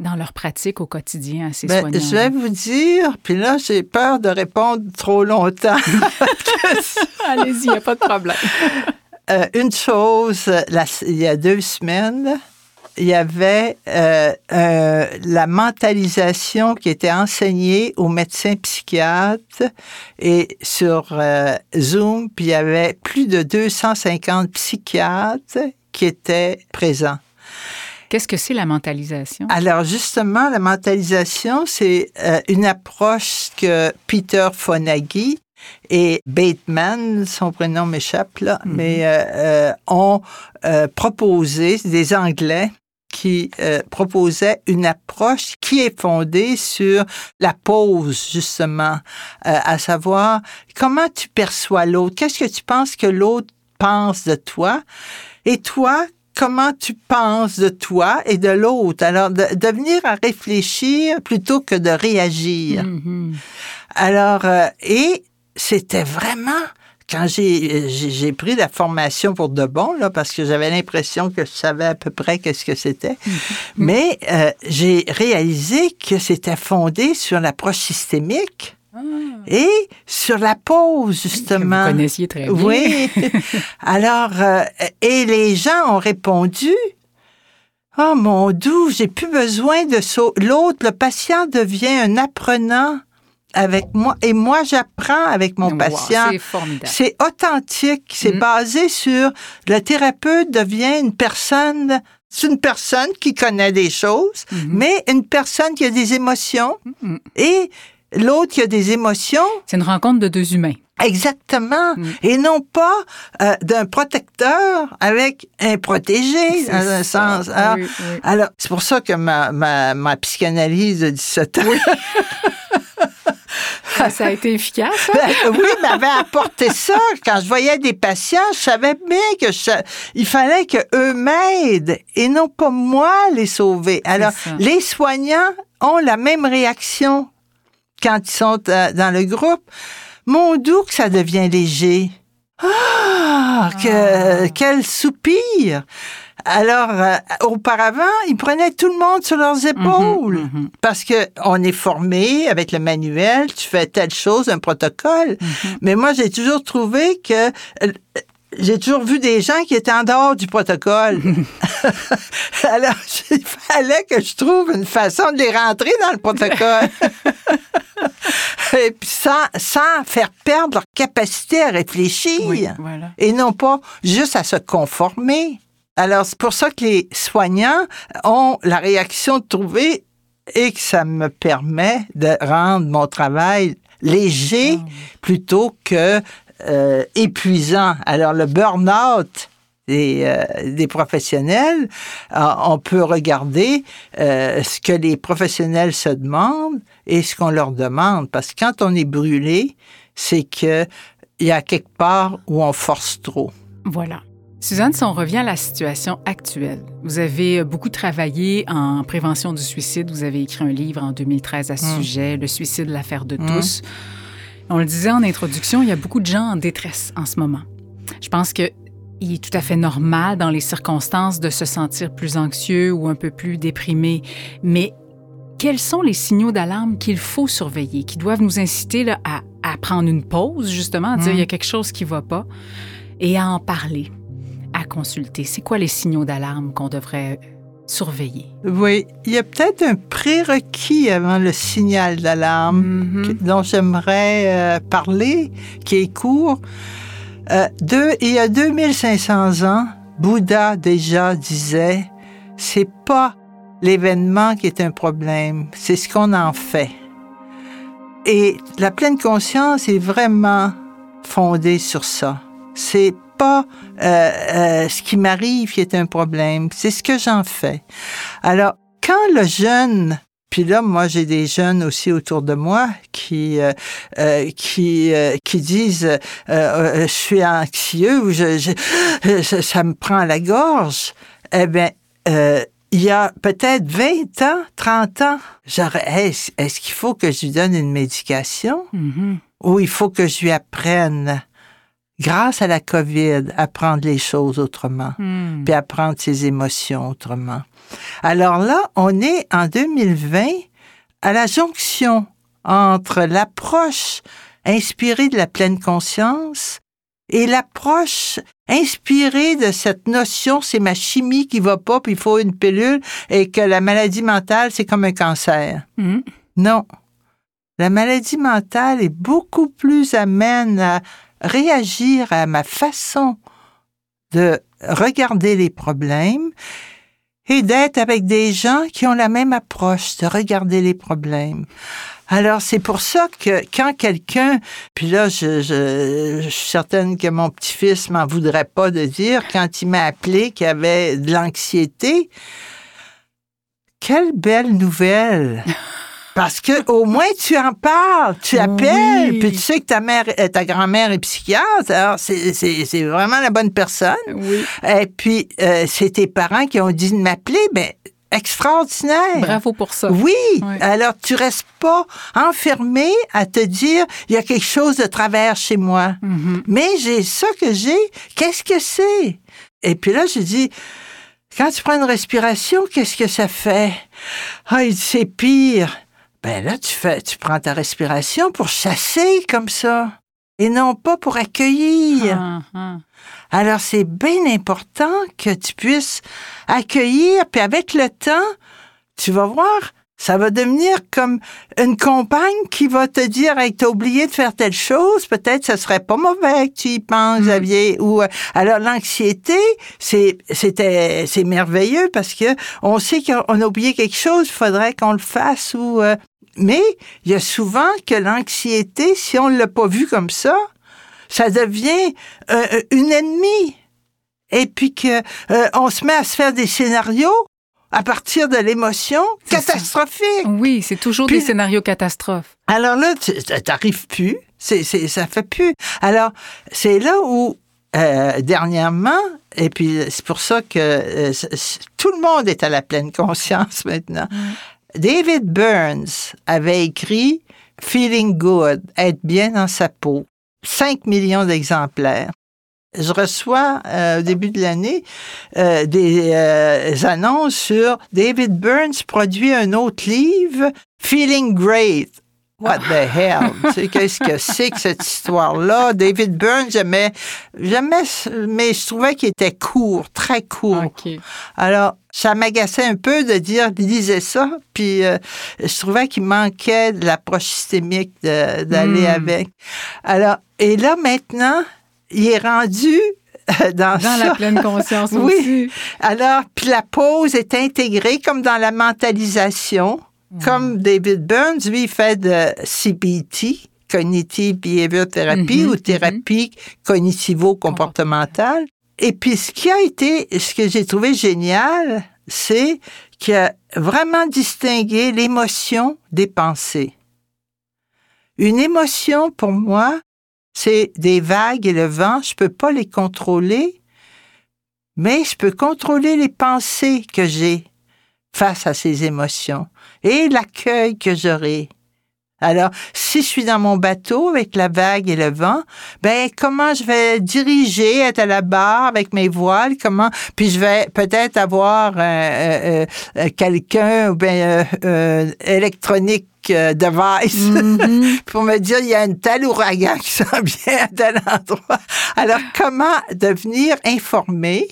Speaker 2: dans leur pratique au quotidien à ces
Speaker 3: Ben,
Speaker 2: soignants?
Speaker 3: je vais vous dire, puis là, j'ai peur de répondre trop longtemps. [laughs]
Speaker 2: Allez-y, il n'y a pas de problème.
Speaker 3: Euh, une chose, la- il y a deux semaines, il y avait euh, euh, la mentalisation qui était enseignée aux médecins psychiatres et sur euh, Zoom, puis il y avait plus de 250 psychiatres qui étaient présents.
Speaker 2: Qu'est-ce que c'est la mentalisation?
Speaker 3: Alors justement, la mentalisation, c'est euh, une approche que Peter Fonagy et Bateman, son prénom m'échappe là,
Speaker 2: Mhm.
Speaker 3: mais euh, euh, ont euh, proposé, des Anglais qui euh, proposaient une approche qui est fondée sur la pause, justement, euh, à savoir comment tu perçois l'autre, qu'est-ce que tu penses que l'autre pense de toi, et toi, comment tu penses de toi et de l'autre. Alors, de, de venir à réfléchir plutôt que de réagir.
Speaker 2: Mhm.
Speaker 3: Alors, euh, et c'était vraiment quand j'ai j'ai j'ai pris la formation pour de bon là parce que j'avais l'impression que je savais à peu près qu'est-ce que c'était, [laughs] mais euh, j'ai réalisé que c'était fondé sur l'approche systémique
Speaker 2: Ah,
Speaker 3: et sur la pause
Speaker 2: que
Speaker 3: justement.
Speaker 2: vous connaissiez très bien.
Speaker 3: Oui. [laughs] [laughs] Alors, euh, et les gens ont répondu. Oh mon doux, j'ai plus besoin de ça. L'autre, le patient devient un apprenant avec moi et moi j'apprends avec mon
Speaker 2: Wow,
Speaker 3: patient.
Speaker 2: c'est
Speaker 3: authentique, c'est
Speaker 2: Mm.
Speaker 3: basé sur le thérapeute devient une personne, c'est une personne qui connaît des choses,
Speaker 2: Mhm.
Speaker 3: mais une personne qui a des émotions
Speaker 2: Mhm.
Speaker 3: et l'autre qui a des émotions
Speaker 2: C'est une rencontre de deux humains.
Speaker 3: Exactement.
Speaker 2: Mm.
Speaker 3: Et non pas euh, d'un protecteur avec un protégé, dans un
Speaker 2: ça.
Speaker 3: sens. Alors,
Speaker 2: Oui, oui.
Speaker 3: alors, c'est pour ça que ma, ma, ma psychanalyse de 17 ans,
Speaker 2: ça a été efficace. hein?
Speaker 3: ben, oui, m'avait apporté ça. Quand je voyais des patients, je savais bien que je- il fallait que eux m'aident et non pas moi les sauver. Alors, les soignants ont la même réaction quand ils sont euh, dans le groupe. Mon doux que ça devient léger. Ah, que, quel soupir! Alors, euh, auparavant, ils prenaient tout le monde sur leurs épaules.
Speaker 2: Mhm, mhm.
Speaker 3: Parce que on est formé avec le manuel, tu fais telle chose, un protocole.
Speaker 2: Mhm.
Speaker 3: Mais moi, j'ai toujours trouvé que euh, j'ai toujours vu des gens qui étaient en dehors du protocole. [laughs] Alors, [laughs] il fallait que je trouve une façon de les rentrer dans le protocole. [laughs] Et puis sans, sans faire perdre leur capacité à réfléchir.
Speaker 2: Oui, voilà.
Speaker 3: Et non pas juste à se conformer. Alors, c'est pour ça que les soignants ont la réaction de trouver et que ça me permet de rendre mon travail léger
Speaker 2: Ah.
Speaker 3: plutôt que euh, épuisant. Alors, le burn-out des, euh, des professionnels, euh, on peut regarder euh, ce que les professionnels se demandent et ce qu'on leur demande. Parce que quand on est brûlé, c'est que il y a quelque part où on force trop.
Speaker 2: Voilà. Suzanne, si on revient à la situation actuelle, vous avez beaucoup travaillé en prévention du suicide. Vous avez écrit un livre en 2013 à ce
Speaker 3: Mm.
Speaker 2: sujet, Le suicide, l'affaire de
Speaker 3: Mm.
Speaker 2: tous. On le disait en introduction, il y a beaucoup de gens en détresse en ce moment. Je pense que il est tout à fait normal dans les circonstances de se sentir plus anxieux ou un peu plus déprimé. Mais quels sont les signaux d'alarme qu'il faut surveiller, qui doivent nous inciter là, à, à prendre une pause, justement, à dire
Speaker 3: Mm.
Speaker 2: il y a quelque chose qui ne va pas, et à en parler, consulter? C'est quoi les signaux d'alarme qu'on devrait surveiller?
Speaker 3: Oui, il y a peut-être un prérequis avant le signal d'alarme
Speaker 2: Mhm.
Speaker 3: que- dont j'aimerais euh, parler, qui est court. Euh, deux, il y a 2500 ans, Bouddha déjà disait, c'est pas l'événement qui est un problème, c'est ce qu'on en fait. Et la pleine conscience est vraiment fondée sur ça. C'est pas euh, euh, ce qui m'arrive qui est un problème, c'est ce que j'en fais. Alors, quand le jeune puis là, moi, j'ai des jeunes aussi autour de moi qui euh, qui euh, qui disent euh, je suis anxieux ou je, je- je- ça me prend la gorge. Eh bien, il y a peut-être 20 ans, 30 ans, j'aurais est-ce qu'il faut que je lui donne une médication?
Speaker 2: Mhm.
Speaker 3: ou il faut que je lui apprenne? Grâce à la COVID à prendre les choses autrement
Speaker 2: Hmm.
Speaker 3: puis à prendre ses émotions autrement. Alors là, on est en 2020 à la jonction entre l'approche inspirée de la pleine conscience et l'approche inspirée de cette notion, c'est ma chimie qui va pas, puis il faut une pilule, et que la maladie mentale, c'est comme un cancer.
Speaker 2: Mhm.
Speaker 3: Non. La maladie mentale est beaucoup plus amène à réagir à ma façon de regarder les problèmes et d'être avec des gens qui ont la même approche de regarder les problèmes. Alors, c'est pour ça que quand quelqu'un, puis là, je, je, suis certaine que mon petit-fils m'en voudrait pas de dire, quand il m'a appelé qu'il avait de l'anxiété, quelle belle nouvelle! [laughs] Parce que au moins tu en parles, tu appelles,
Speaker 2: Oui.
Speaker 3: puis tu sais que ta mère, euh, ta grand-mère est psychiatre, alors c'est- c'est c'est vraiment la bonne personne.
Speaker 2: Oui.
Speaker 3: Et puis euh, c'est tes parents qui ont dit de m'appeler, ben extraordinaire.
Speaker 2: Bravo pour ça.
Speaker 3: Oui, alors tu restes pas enfermé à te dire il y a quelque chose de travers chez moi.
Speaker 2: Mhm.
Speaker 3: Mais j'ai ça que j'ai, qu'est-ce que c'est? Et puis là j'ai dit quand tu prends une respiration, qu'est-ce que ça fait? Ah, il dit c'est pire. Ben là tu fais tu prends ta respiration pour chasser comme ça et non pas pour accueillir.
Speaker 2: Ah, ah.
Speaker 3: Alors, c'est bien important que tu puisses accueillir, puis avec le temps, tu vas voir, Ça va devenir comme une compagne qui va te dire Hey, t'as oublié de faire telle chose, peut-être ce serait pas mauvais que tu y penses,
Speaker 2: Mm.
Speaker 3: Xavier. Ou euh, alors l'anxiété, c'est c'était c'est merveilleux parce que on sait qu'on a oublié quelque chose, faudrait qu'on le fasse ou euh, mais il y a souvent que l'anxiété, si on l'a pas vu comme ça, ça devient euh, une ennemie. Et puis que euh, on se met à se faire des scénarios à partir de l'émotion
Speaker 2: ça.
Speaker 3: catastrophique.
Speaker 2: Oui, c'est toujours
Speaker 3: Puis-
Speaker 2: des scénarios catastrophes.
Speaker 3: Alors là, t'arrives plus. C'est, c'est, ça fait plus. Alors, c'est là où, euh, dernièrement, et puis c'est pour ça que euh, tout le monde est à la pleine conscience [laughs] maintenant. David Burns avait écrit Feeling Good, être bien dans sa peau. 5 millions d'exemplaires. Je reçois euh, au début de l'année euh, des euh, annonces sur David Burns produit un autre livre, Feeling Great. What the hell? [laughs] Tu sais, qu'est-ce que c'est que cette histoire-là? David Burns, j'aimais, j'aimais, mais je trouvais qu'il était court, très court.
Speaker 2: OK.
Speaker 3: Alors, ça m'agaçait un peu de dire, lisez ça, puis euh, je trouvais qu'il manquait de l'approche systémique d'aller
Speaker 2: Mm.
Speaker 3: avec. Alors, et là, maintenant, il est rendu euh, dans,
Speaker 2: Dans la pleine conscience [laughs]
Speaker 3: Oui.
Speaker 2: aussi.
Speaker 3: Alors, puis la pause est intégrée comme dans la mentalisation. Comme David Burns, lui, il fait de CBT, Cognitive Behavior Therapy,
Speaker 2: Mhm,
Speaker 3: ou thérapie cognitivo-comportementale. Et puis, ce qui a été, ce que j'ai trouvé génial, c'est qu'il a vraiment distingué l'émotion des pensées. Une émotion, pour moi, c'est des vagues et le vent. Je peux pas les contrôler, mais je peux contrôler les pensées que j'ai face à ces émotions et l'accueil que j'aurai. Alors, si je suis dans mon bateau avec la vague et le vent, ben comment je vais diriger, être à la barre avec mes voiles, comment, puis je vais peut-être avoir euh, euh, euh, quelqu'un, ou bien euh, euh, électronique euh, device [laughs]
Speaker 2: Mhm.
Speaker 3: pour me dire il y a un tel ouragan qui s'en [laughs] vient à tel endroit. Alors, comment devenir informé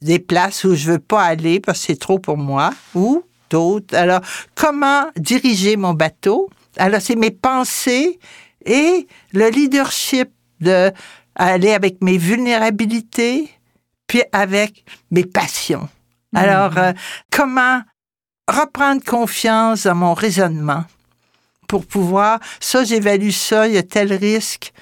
Speaker 3: des places où je veux pas aller parce que c'est trop pour moi ou d'autres? Alors, comment diriger mon bateau? Alors, c'est mes pensées et le leadership de aller avec mes vulnérabilités puis avec mes passions. Alors, euh, comment reprendre confiance dans mon raisonnement pour pouvoir, ça, j'évalue ça, il y a tel risque.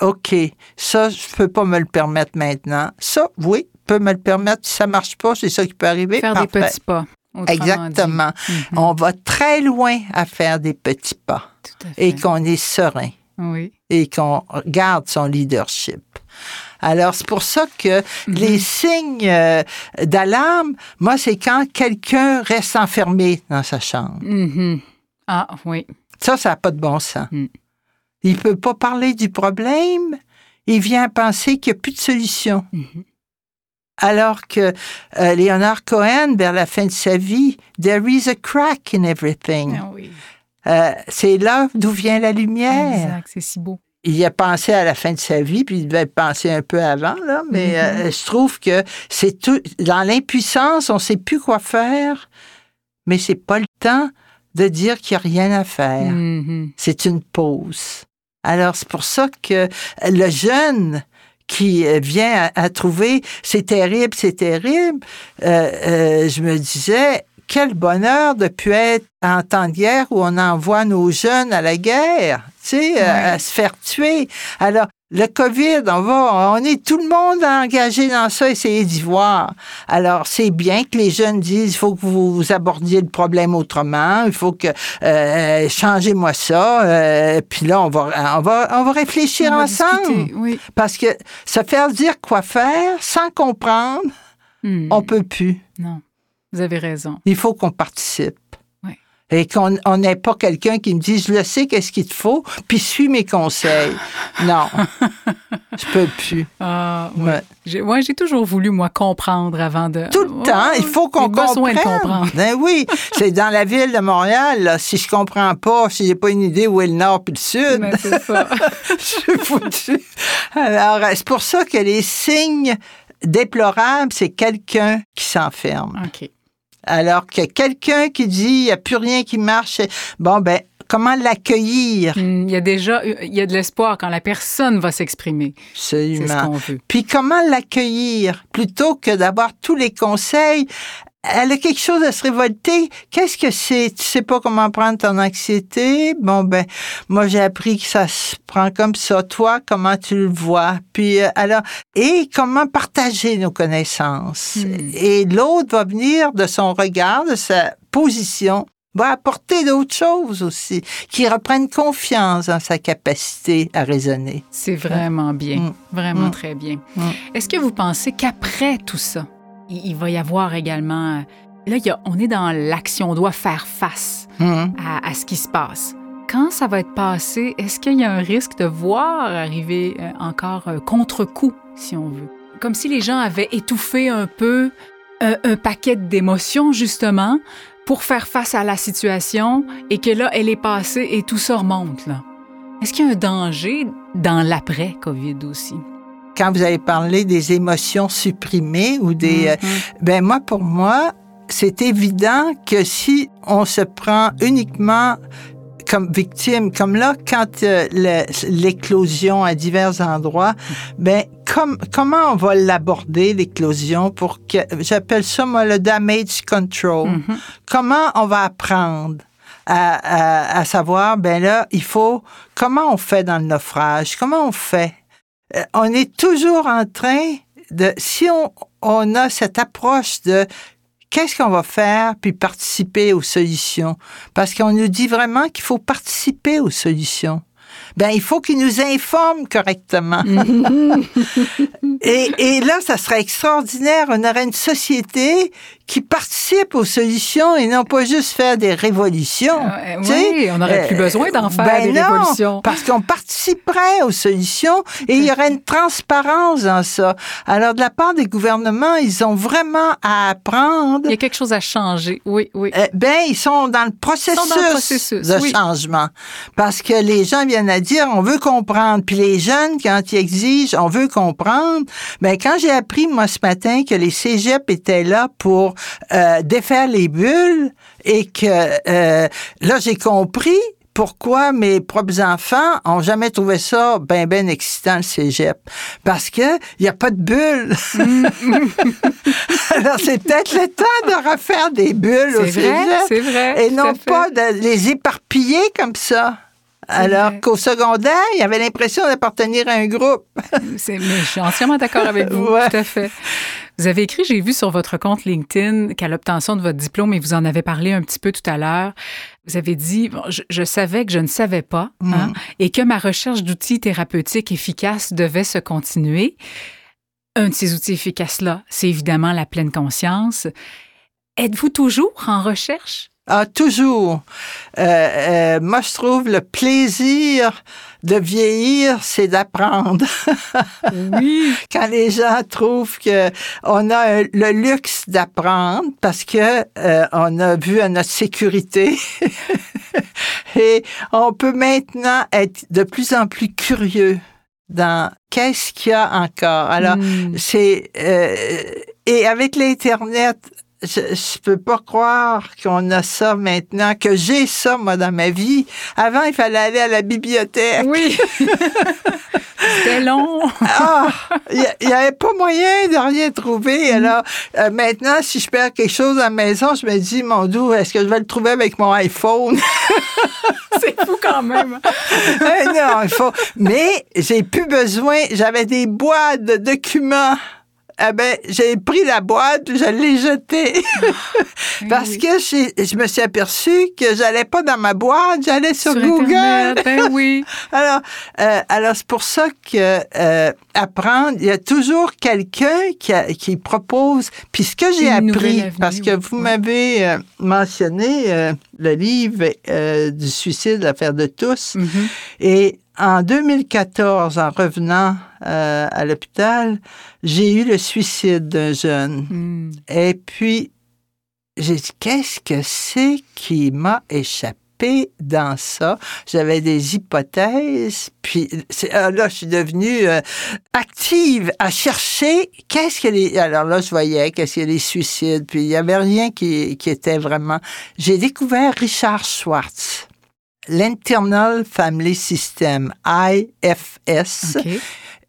Speaker 3: OK, ça, je peux pas me le permettre maintenant. Ça, oui, je peux me le permettre. Si ça marche pas, c'est ça qui peut arriver.
Speaker 2: Faire des petits pas.
Speaker 3: Exactement.
Speaker 2: dit. Mhm.
Speaker 3: On va très loin à faire des petits pas
Speaker 2: Tout à fait.
Speaker 3: et qu'on est serein
Speaker 2: Oui.
Speaker 3: et qu'on garde son leadership. Alors, c'est pour ça que
Speaker 2: Mhm.
Speaker 3: les signes euh, d'alarme, moi, c'est quand quelqu'un reste enfermé dans sa chambre.
Speaker 2: Mhm. Ah, oui.
Speaker 3: Ça, ça n'a pas de bon sens.
Speaker 2: Mm.
Speaker 3: Il peut pas parler du problème. Il vient penser qu'il n'y a plus de solution. Alors que euh, Leonard Cohen, vers la fin de sa vie, There is a crack in everything.
Speaker 2: Ah oui.
Speaker 3: Euh, c'est là d'où vient la lumière.
Speaker 2: Exact, c'est si beau.
Speaker 3: Il y a pensé à la fin de sa vie, puis il devait penser un peu avant, là, mais
Speaker 2: Mhm.
Speaker 3: euh, je trouve que c'est tout. Dans l'impuissance, on ne sait plus quoi faire, mais c'est pas le temps de dire qu'il n'y a rien à faire.
Speaker 2: Mhm.
Speaker 3: C'est une pause. Alors, c'est pour ça que le jeune qui euh, vient à, à trouver c'est terrible, c'est terrible, euh, euh, je me disais, quel bonheur de pu être en temps de guerre où on envoie nos jeunes à la guerre, tu sais, à- à se faire tuer. Alors, le COVID, on va, on est tout le monde engagé dans ça, essayer d'y voir. Alors, c'est bien que les jeunes disent, il faut que vous abordiez le problème autrement, il faut que, euh, changez-moi ça, euh, puis là, on va, on va, on va réfléchir
Speaker 2: On va
Speaker 3: ensemble.
Speaker 2: discuter, Oui.
Speaker 3: Parce que se faire dire quoi faire sans comprendre,
Speaker 2: Mhm.
Speaker 3: on peut plus.
Speaker 2: Non. Vous avez raison.
Speaker 3: Il faut qu'on participe. Et qu'on on n'ait pas quelqu'un qui me dise, je le sais, qu'est-ce qu'il te faut, puis suis mes conseils. non, [laughs] je peux plus.
Speaker 2: Ah, oui.
Speaker 3: Ouais.
Speaker 2: J'ai ouais, toujours voulu, moi, comprendre avant de.
Speaker 3: Tout le temps, il faut qu'on comprenne.
Speaker 2: de comprendre.
Speaker 3: Ben oui, c'est dans la ville de Montréal, là, si je comprends pas, si j'ai pas une idée où est le nord puis le sud,
Speaker 2: Mais c'est ça. [laughs]
Speaker 3: je suis foutu. Alors, euh, c'est pour ça que les signes déplorables, c'est quelqu'un qui s'enferme.
Speaker 2: OK.
Speaker 3: Alors que quelqu'un qui dit il n'y a plus rien qui marche, bon ben comment l'accueillir?
Speaker 2: Hmm, Il y a déjà il y a de l'espoir quand la personne va s'exprimer.
Speaker 3: Absolument.
Speaker 2: C'est ce qu'on veut.
Speaker 3: Puis comment l'accueillir? Plutôt que d'avoir tous les conseils elle a quelque chose à se révolter. Qu'est-ce que c'est? Tu sais pas comment prendre ton anxiété? Bon, ben, moi, j'ai appris que ça se prend comme ça. Toi, comment tu le vois? Puis, euh, alors, et comment partager nos connaissances?
Speaker 2: Hmm.
Speaker 3: Et l'autre va venir de son regard, de sa position, va apporter d'autres choses aussi, qui reprennent confiance dans sa capacité à raisonner.
Speaker 2: C'est vraiment bien,
Speaker 3: Mm.
Speaker 2: vraiment
Speaker 3: Mm.
Speaker 2: très bien.
Speaker 3: Mm.
Speaker 2: Est-ce que vous pensez qu'après tout ça, il, va y avoir également... Là, il y a- on est dans l'action, on doit faire face
Speaker 3: Hum.
Speaker 2: à, à ce qui se passe. Quand ça va être passé, est-ce qu'il y a un risque de voir arriver euh, encore un contre-coup, si on veut? Comme si les gens avaient étouffé un peu un, un paquet d'émotions, justement, pour faire face à la situation et que là, elle est passée et tout ça remonte, là. Est-ce qu'il y a un danger dans l'après-COVID aussi?
Speaker 3: Quand vous avez parlé des émotions supprimées ou des... euh,
Speaker 2: Mhm.
Speaker 3: Ben moi, pour moi, c'est évident que si on se prend uniquement comme victime, comme là, quand euh, l'éclosion à divers endroits, ben comme, comment on va l'aborder, l'éclosion, pour que, j'appelle ça, moi, le damage control.
Speaker 2: Mhm.
Speaker 3: Comment on va apprendre à, à, à savoir, ben là, il faut, comment on fait dans le naufrage? Comment on fait? Euh, on est toujours en train de, si on, on a cette approche de qu'est-ce qu'on va faire, puis participer aux solutions, parce qu'on nous dit vraiment qu'il faut participer aux solutions. Ben, il faut qu'ils nous informent correctement. [laughs] et, et là, ça serait extraordinaire. On aurait une société qui participe aux solutions et non pas juste faire des révolutions.
Speaker 2: Euh, oui, on n'aurait plus
Speaker 3: euh,
Speaker 2: besoin d'en faire
Speaker 3: ben
Speaker 2: des
Speaker 3: non,
Speaker 2: révolutions.
Speaker 3: Parce qu'on participerait aux solutions et il y aurait une transparence dans ça. Alors, de la part des gouvernements, ils ont vraiment à apprendre.
Speaker 2: Il y a quelque chose à changer. Oui, oui.
Speaker 3: Eh ben, ils sont dans le processus,
Speaker 2: Ils sont dans le processus,
Speaker 3: de
Speaker 2: oui.
Speaker 3: changement. Parce que les gens viennent à dire, on veut comprendre. Puis les jeunes, quand ils exigent, on veut comprendre. Ben, quand j'ai appris, moi, ce matin, que les cégeps étaient là pour euh, défaire les bulles et que euh, là, j'ai compris pourquoi mes propres enfants ont jamais trouvé ça ben ben excitant le cégep parce que il y a pas de bulles. [laughs] Alors c'est peut-être le temps de refaire des bulles au
Speaker 2: vrai,
Speaker 3: cégep
Speaker 2: vrai.
Speaker 3: et non pas de les éparpiller comme ça. Alors qu'au secondaire, il avait l'impression d'appartenir à un groupe. [laughs]
Speaker 2: C'est- mais je suis entièrement d'accord avec vous, [laughs]
Speaker 3: Ouais.
Speaker 2: tout à fait. Vous avez écrit, j'ai vu sur votre compte LinkedIn qu'à l'obtention de votre diplôme, et vous en avez parlé un petit peu tout à l'heure, vous avez dit, bon, je, je savais que je ne savais pas, hein, et que ma recherche d'outils thérapeutiques efficaces devait se continuer. Un de ces outils efficaces-là, c'est évidemment la pleine conscience. Êtes-vous toujours en recherche?
Speaker 3: Ah, toujours. Euh, euh, moi, je trouve le plaisir de vieillir, c'est d'apprendre. [laughs]
Speaker 2: Oui.
Speaker 3: Quand les gens trouvent que on a le luxe d'apprendre parce que euh, on a vu à notre sécurité [laughs] et on peut maintenant être de plus en plus curieux dans qu'est-ce qu'il y a encore. Alors,
Speaker 2: Hmm.
Speaker 3: c'est euh, et avec l'internet, je, je peux pas croire qu'on a ça maintenant, que j'ai ça moi dans ma vie. Avant, il fallait aller à la bibliothèque.
Speaker 2: Oui. [laughs] C'était long.
Speaker 3: Ah, il n'y avait pas moyen de rien trouver. Alors, euh, maintenant, si je perds quelque chose à la maison, je me dis, mon Dieu, est-ce que je vais le trouver avec mon iPhone? [laughs]
Speaker 2: C'est fou quand même.
Speaker 3: Euh, non, il faut. Mais j'ai plus besoin. J'avais des boîtes de documents. Ah ben, j'ai pris la boîte, puis je l'ai jetée. [laughs] Parce
Speaker 2: oui.
Speaker 3: que je me suis aperçu que j'allais pas dans ma boîte, j'allais sur, Google.
Speaker 2: Internet, ben oui. [laughs]
Speaker 3: Alors, euh, alors c'est pour ça que euh, apprendre, il y a toujours quelqu'un qui, a- qui propose. Puis ce que j'ai appris,
Speaker 2: avenue,
Speaker 3: parce que
Speaker 2: oui.
Speaker 3: vous m'avez euh, mentionné euh, le livre euh, du suicide, l'affaire de tous,
Speaker 2: Mhm.
Speaker 3: et en 2014, en revenant euh, à l'hôpital, j'ai eu le suicide d'un jeune.
Speaker 2: Hmm.
Speaker 3: Et puis, j'ai dit, qu'est-ce que c'est qui m'a échappé? dans ça? J'avais des hypothèses, puis ah, là, je suis devenue euh, active à chercher qu'est-ce que les... Alors là, je voyais qu'est-ce que les suicides, puis il y avait rien qui, qui était vraiment... J'ai découvert Richard Schwartz, l'Internal Family System, IFS.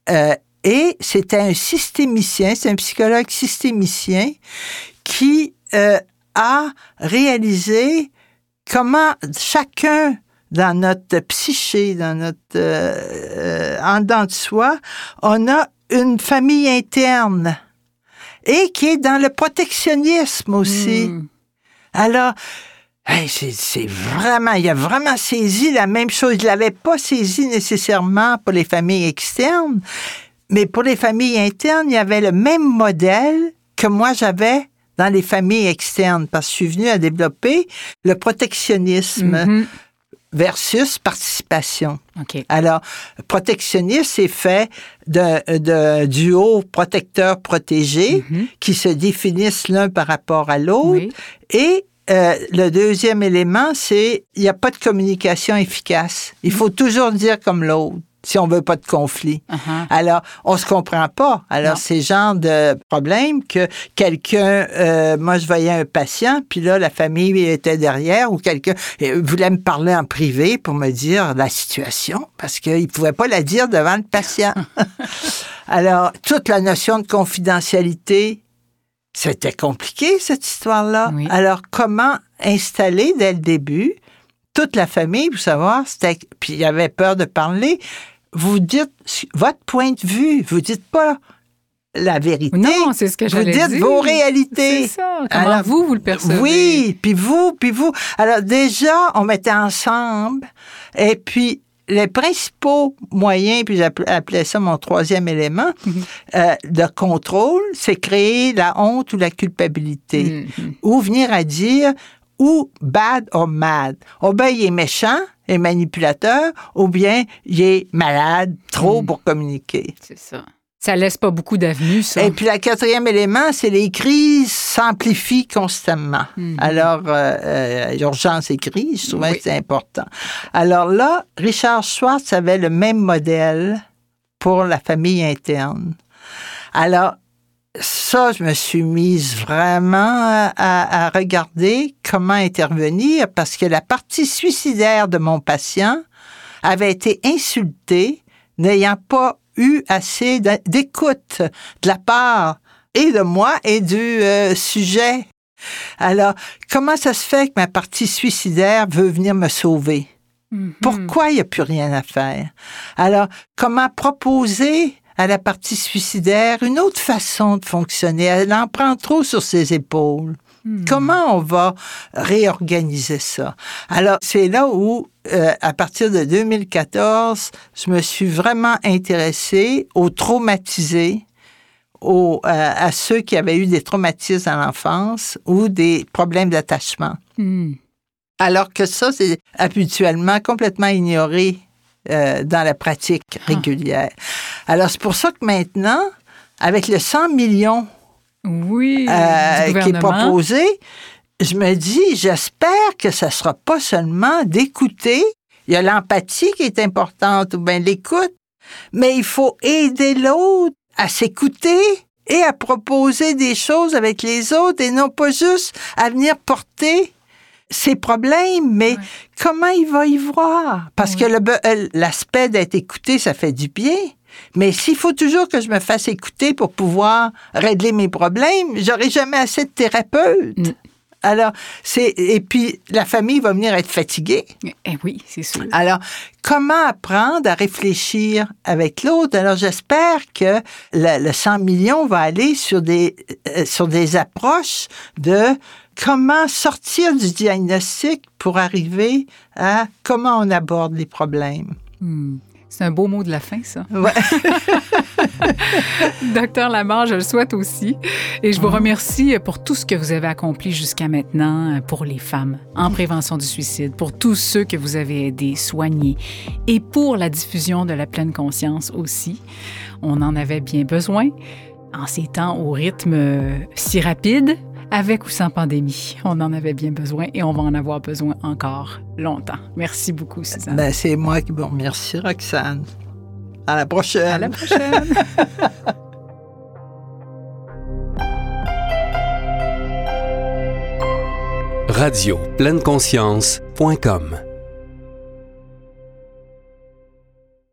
Speaker 3: Euh, et c'était un systémicien, c'est un psychologue systémicien qui euh, a réalisé comment chacun dans notre psyché, dans notre euh, en dedans de soi, on a une famille interne et qui est dans le protectionnisme aussi. Hmm. Alors, c'est vraiment, il a vraiment saisi la même chose. Il l'avait pas saisi nécessairement pour les familles externes, mais pour les familles internes, il y avait le même modèle que moi j'avais dans les familles externes, parce que je suis venue à développer le protectionnisme. Mm-hmm. versus participation. Alors, protectionnisme, c'est fait de, de duo protecteur-protégé mm-hmm. qui se définissent l'un par rapport à l'autre. Et euh, le deuxième élément, c'est il n'y a pas de communication efficace. Il faut toujours dire comme l'autre si on veut pas de conflit. Uh-huh. Alors, on se comprend pas. Alors, c'est genre de problème que quelqu'un, euh, moi, je voyais un patient, puis là, la famille était derrière, ou quelqu'un voulait me parler en privé pour me dire la situation, parce qu'il pouvait pas la dire devant le patient. [laughs] Alors, toute la notion de confidentialité, c'était compliqué, cette histoire-là. Alors, comment installer dès le début toute la famille, pour savoir, c'était, puis il y avait peur de parler, vous dites votre point de vue, vous dites pas la vérité.
Speaker 2: Non, c'est ce que
Speaker 3: Vous dites vos réalités.
Speaker 2: C'est ça. Comment vous, vous le percevez?
Speaker 3: Oui, puis vous, puis vous. Alors déjà, on mettait ensemble et puis les principaux moyens, puis j'appelais ça mon troisième élément, mhm. euh, de contrôle, c'est créer la honte ou la culpabilité. Mhm. Ou venir à dire, ou bad or mad. Oh ben, il est méchant, et manipulateur, ou bien il est malade, trop mhm. pour communiquer.
Speaker 2: C'est ça. Ça laisse pas beaucoup d'avenues, ça.
Speaker 3: Et puis, le quatrième élément, c'est les crises s'amplifient constamment. Mhm. Alors, euh, euh, urgence et crise, je trouvais que c'est important. Alors là, Richard Schwartz avait le même modèle pour la famille interne. Alors, ça, je me suis mise vraiment à, regarder comment intervenir parce que la partie suicidaire de mon patient avait été insultée, n'ayant pas eu assez d'écoute de la part et de moi et du euh, sujet. Alors, comment ça se fait que ma partie suicidaire veut venir me sauver? Mm-hmm. Pourquoi il n'y a plus rien à faire? Alors, comment proposer à la partie suicidaire une autre façon de fonctionner? Elle en prend trop sur ses épaules. Hmm. Comment on va réorganiser ça? Alors, c'est là où, euh, à partir de 2014, je me suis vraiment intéressée aux traumatisés, aux, euh, à ceux qui avaient eu des traumatismes à l'enfance ou des problèmes d'attachement. Hmm. Alors que ça, c'est habituellement complètement ignoré euh, dans la pratique ah. régulière. Alors, c'est pour ça que maintenant, avec le 100 millions
Speaker 2: oui,
Speaker 3: qui est proposé, je me dis, j'espère que ça ne sera pas seulement d'écouter. Il y a l'empathie qui est importante, ou bien l'écoute, mais il faut aider l'autre à s'écouter et à proposer des choses avec les autres et non pas juste à venir porter ses problèmes, mais comment il va y voir? Parce que euh, l'aspect d'être écouté, ça fait du bien. Mais s'il faut toujours que je me fasse écouter pour pouvoir régler mes problèmes, j'aurai jamais assez de thérapeutes. Alors, c'est et puis la famille va venir être fatiguée.
Speaker 2: Eh oui, c'est sûr.
Speaker 3: Alors, comment apprendre à réfléchir avec l'autre? Alors, j'espère que le, 100 millions va aller sur des euh, sur des approches de comment sortir du diagnostic pour arriver à comment on aborde les problèmes.
Speaker 2: Hmm. C'est un beau mot de la fin, ça. Ouais. [laughs] [laughs] Docteur Lamar, je le souhaite aussi. Et je vous remercie pour tout ce que vous avez accompli jusqu'à maintenant pour les femmes en prévention du suicide, pour tous ceux que vous avez aidés, soignés et pour la diffusion de la pleine conscience aussi. On en avait bien besoin en ces temps au rythme si rapide avec ou sans pandémie. On en avait bien besoin et on va en avoir besoin encore longtemps. Merci beaucoup, Suzanne.
Speaker 3: Ben, c'est moi qui vous remercie, Roxane. À la prochaine.
Speaker 2: À la prochaine.
Speaker 1: Radio pleine conscience.com